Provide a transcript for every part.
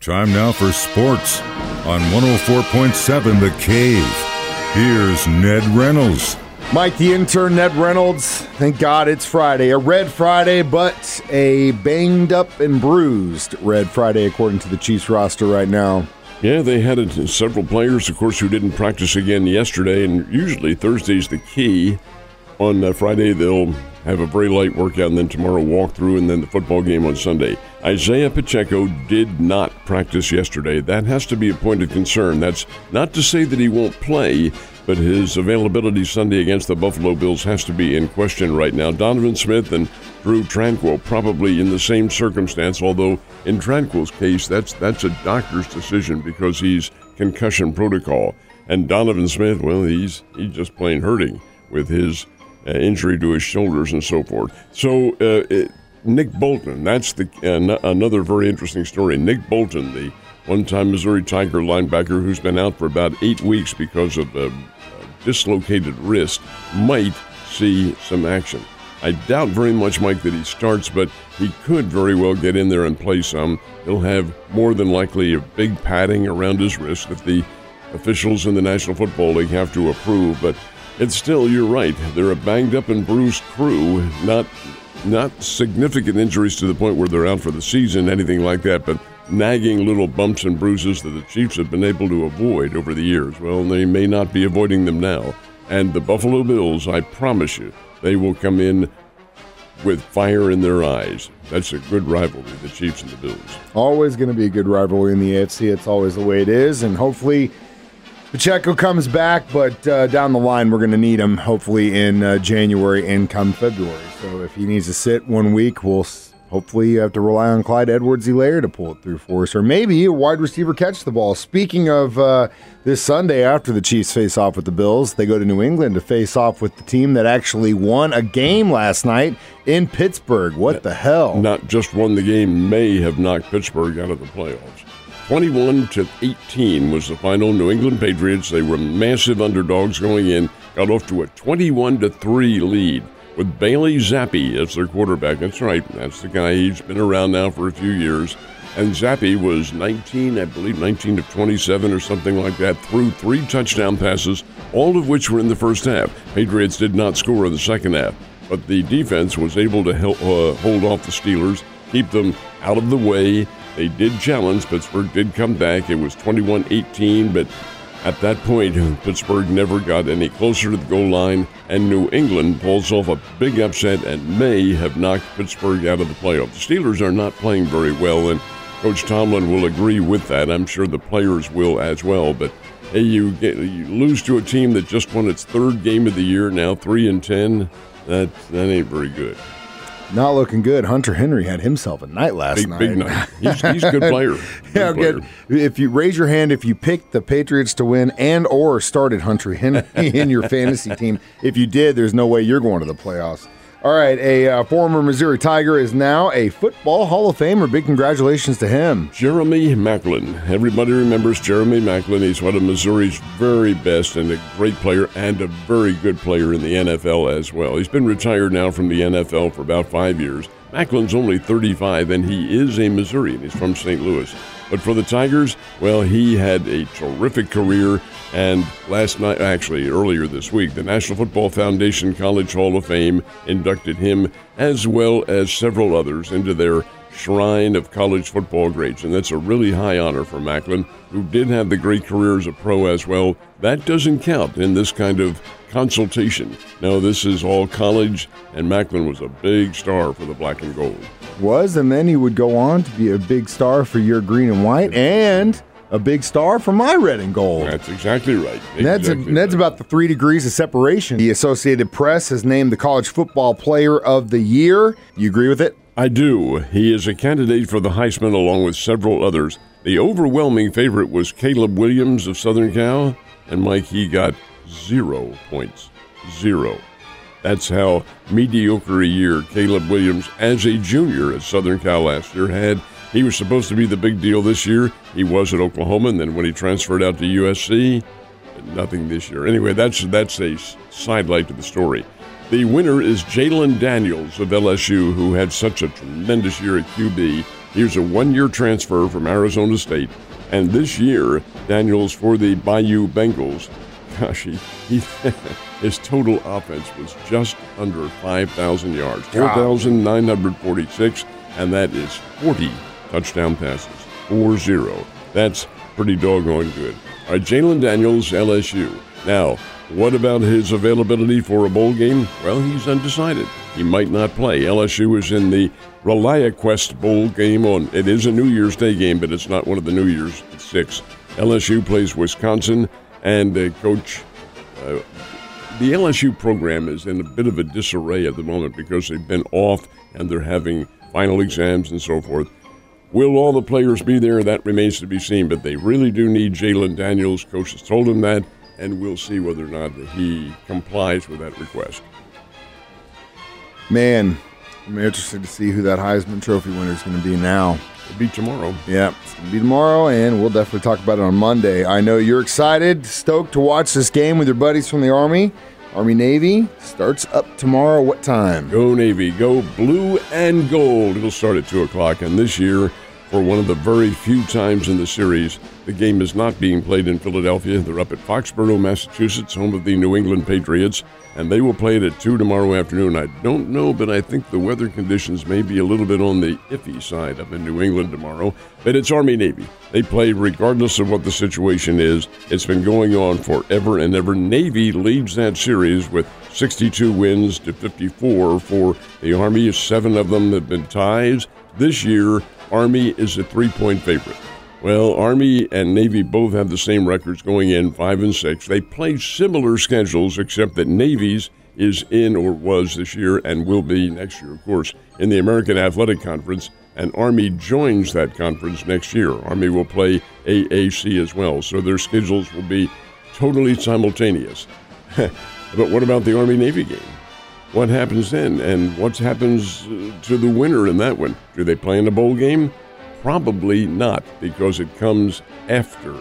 Time now for sports on 104.7 The Cave. Here's Ned Reynolds. Mike, the intern, Ned Reynolds. Thank God it's Friday. A red Friday, but a banged up and bruised red Friday, according to the Chiefs roster right now. Yeah, they had a, several players, of course, who didn't practice again yesterday, and usually Thursday's the key. On uh, Friday, they'll have a very light workout, and then tomorrow walk through, and then the football game on Sunday. Isaiah Pacheco did not practice yesterday. That has to be a point of concern. That's not to say that he won't play, but his availability Sunday against the Buffalo Bills has to be in question right now. Donovan Smith and Drue Tranquill probably in the same circumstance, although in Tranquill's case, that's that's a doctor's decision because he's concussion protocol. And Donovan Smith, well, he's he's just plain hurting with his uh, injury to his shoulders and so forth. So uh, it, Nick Bolton, that's the uh, another very interesting story. Nick Bolton, the one-time Missouri Tiger linebacker who's been out for about eight weeks because of a, a dislocated wrist, might see some action. I doubt very much, Mike, that he starts, but he could very well get in there and play some. He'll have more than likely a big padding around his wrist that the officials in the National Football League have to approve. But it's still, you're right. They're a banged up and bruised crew, not not significant injuries to the point where they're out for the season, anything like that, but nagging little bumps and bruises that the Chiefs have been able to avoid over the years. Well, they may not be avoiding them now. And the Buffalo Bills, I promise you, they will come in with fire in their eyes. That's a good rivalry, the Chiefs and the Bills. Always going to be a good rivalry in the AFC. It's always the way it is. And hopefully Pacheco comes back, but uh, down the line, we're going to need him hopefully in uh, January and come February. So if he needs to sit one week, we'll hopefully you have to rely on Clyde Edwards-Helaire to pull it through for us, or maybe a wide receiver catch the ball. Speaking of uh, this Sunday after the Chiefs face off with the Bills, they go to New England to face off with the team that actually won a game last night in Pittsburgh. What the hell? Not just won the game, may have knocked Pittsburgh out of the playoffs. 21 to 18 was the final. New England Patriots, they were massive underdogs going in, got off to a 21 to 3 lead with Bailey Zappe as their quarterback. That's right. That's the guy. He's been around now for a few years. And Zappe was 19, I believe 19 to 27 or something like that, threw three touchdown passes, all of which were in the first half. Patriots did not score in the second half, but the defense was able to help, uh, hold off the Steelers, keep them out of the way, they did challenge. Pittsburgh did come back. It was 21 18, but at that point, Pittsburgh never got any closer to the goal line, and New England pulls off a big upset and may have knocked Pittsburgh out of the playoffs. The Steelers are not playing very well, and Coach Tomlin will agree with that. I'm sure the players will as well. But hey, you, get, you lose to a team that just won its third game of the year, now three and ten. That that ain't very good. Not looking good. Hunter Henry had himself a night last big, night. Big night. He's, he's a good player. Good yeah, player. good. If you raise your hand, if you picked the Patriots to win and or started Hunter Henry in your fantasy team, if you did, there's no way you're going to the playoffs. All right, a uh, former Missouri Tiger is now a football Hall of Famer. Big congratulations to him. Jeremy Maclin. Everybody remembers Jeremy Maclin. He's one of Missouri's very best and a great player and a very good player in the NFL as well. He's been retired now from the NFL for about five years. Maclin's only 35 and he is a Missourian. He's from St. Louis. But for the Tigers, well, he had a terrific career. And last night, actually earlier this week, the National Football Foundation College Hall of Fame inducted him, as well as several others, into their shrine of college football greats. And that's a really high honor for Maclin, who did have the great career as a pro as well. That doesn't count in this kind of consultation. No, this is all college, and Maclin was a big star for the black and gold. Was, and then he would go on to be a big star for your green and white and a big star for my red and gold. That's exactly right. Ned's, Exactly Ned's right. about the three degrees of separation. The Associated Press has named the College Football Player of the Year. You agree with it? I do. He is a candidate for the Heisman along with several others. The overwhelming favorite was Caleb Williams of Southern Cal, and Mike, he got zero points. Zero. That's how mediocre a year Caleb Williams, as a junior at Southern Cal last year, had. He was supposed to be the big deal this year. He was at Oklahoma, and then when he transferred out to USC, nothing this year. Anyway, that's that's a sidelight to the story. The winner is Jalen Daniels of LSU, who had such a tremendous year at QB. He was a one year transfer from Arizona State. And this year, Daniels for the Bayou Bengals, gosh, he, he his total offense was just under 5,000 yards, 4,946, and that is 40 touchdown passes, 4 0. That's pretty doggone good. All right, Jalen Daniels, LSU. Now, what about his availability for a bowl game? Well, he's undecided. He might not play. LSU is in the ReliaQuest Bowl game on. It is a New Year's Day game, but it's not one of the New Year's six. LSU plays Wisconsin, and uh, Coach. Uh, the LSU program is in a bit of a disarray at the moment because they've been off and they're having final exams and so forth. Will all the players be there? That remains to be seen, but they really do need Jalen Daniels. Coach has told him that, and we'll see whether or not he complies with that request. Man, I'm interested to see who that Heisman Trophy winner is going to be now. It'll be tomorrow. Yeah, to be tomorrow, and we'll definitely talk about it on Monday. I know you're excited, stoked to watch this game with your buddies from the Army. Army Navy starts up tomorrow. What time? Go Navy, go blue and gold. It'll start at 2 o'clock, and this year, for one of the very few times in the series, the game is not being played in Philadelphia. They're up at Foxborough, Massachusetts, home of the New England Patriots, and they will play it at 2 tomorrow afternoon. I don't know, but I think the weather conditions may be a little bit on the iffy side up in New England tomorrow. But it's Army Navy. They play regardless of what the situation is. It's been going on forever and ever. Navy leads that series with 62 wins to 54 for the Army. Seven of them have been ties. This year, Army is a three point favorite. Well, Army and Navy both have the same records going in, five and six. They play similar schedules, except that Navy's is in or was this year and will be next year, of course, in the American Athletic Conference. And Army joins that conference next year. Army will play AAC as well, so their schedules will be totally simultaneous. but what about the Army Navy game? What happens then? And what happens uh, to the winner in that one? Do they play in a bowl game? Probably not, because it comes after.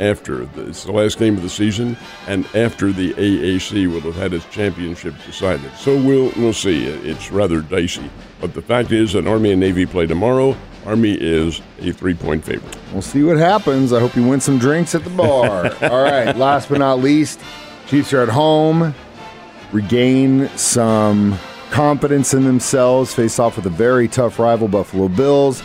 After the, it's the last game of the season, and after the AAC will have had its championship decided. So we'll we'll see. It's rather dicey, but the fact is that Army and Navy play tomorrow. Army is a three-point favorite. We'll see what happens. I hope you win some drinks at the bar. All right. Last but not least, Chiefs are at home. Regain some confidence in themselves. Face off with a very tough rival, Buffalo Bills.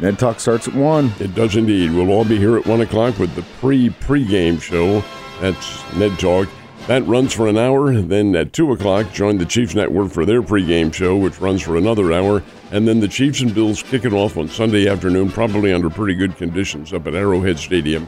Ned Talk starts at 1. It does indeed. We'll all be here at 1 o'clock with the pre pre-game show. That's Ned Talk. That runs for an hour. Then at 2 o'clock, join the Chiefs Network for their pregame show, which runs for another hour. And then the Chiefs and Bills kick it off on Sunday afternoon, probably under pretty good conditions up at Arrowhead Stadium.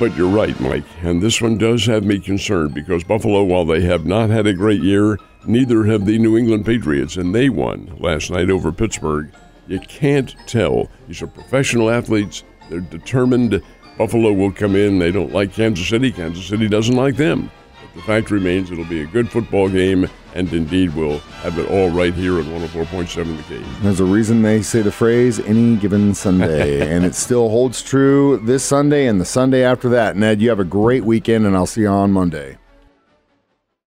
But you're right, Mike. And this one does have me concerned because Buffalo, while they have not had a great year, neither have the New England Patriots, and they won last night over Pittsburgh. You can't tell. These are professional athletes. They're determined. Buffalo will come in. They don't like Kansas City. Kansas City doesn't like them. The fact remains it'll be a good football game, and indeed we'll have it all right here at 104.7 The Cave. There's a reason they say the phrase any given Sunday, and it still holds true this Sunday and the Sunday after that. Ned, you have a great weekend, and I'll see you on Monday.